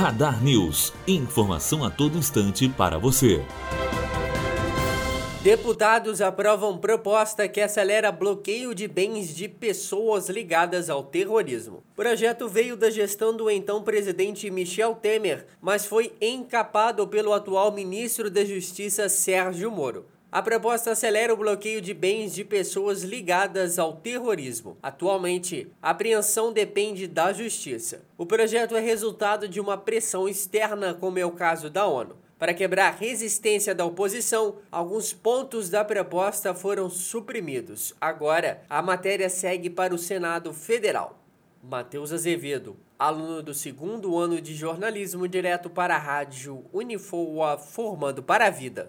Radar News. Informação a todo instante para você. Deputados aprovam proposta que acelera bloqueio de bens de pessoas ligadas ao terrorismo. O projeto veio da gestão do então presidente Michel Temer, mas foi encapado pelo atual ministro da Justiça Sérgio Moro. A proposta acelera o bloqueio de bens de pessoas ligadas ao terrorismo. Atualmente, a apreensão depende da justiça. O projeto é resultado de uma pressão externa, como é o caso da ONU. Para quebrar a resistência da oposição, alguns pontos da proposta foram suprimidos. Agora, a matéria segue para o Senado Federal. Matheus Azevedo, aluno do segundo ano de jornalismo, direto para a rádio Unifoa, formando para a vida.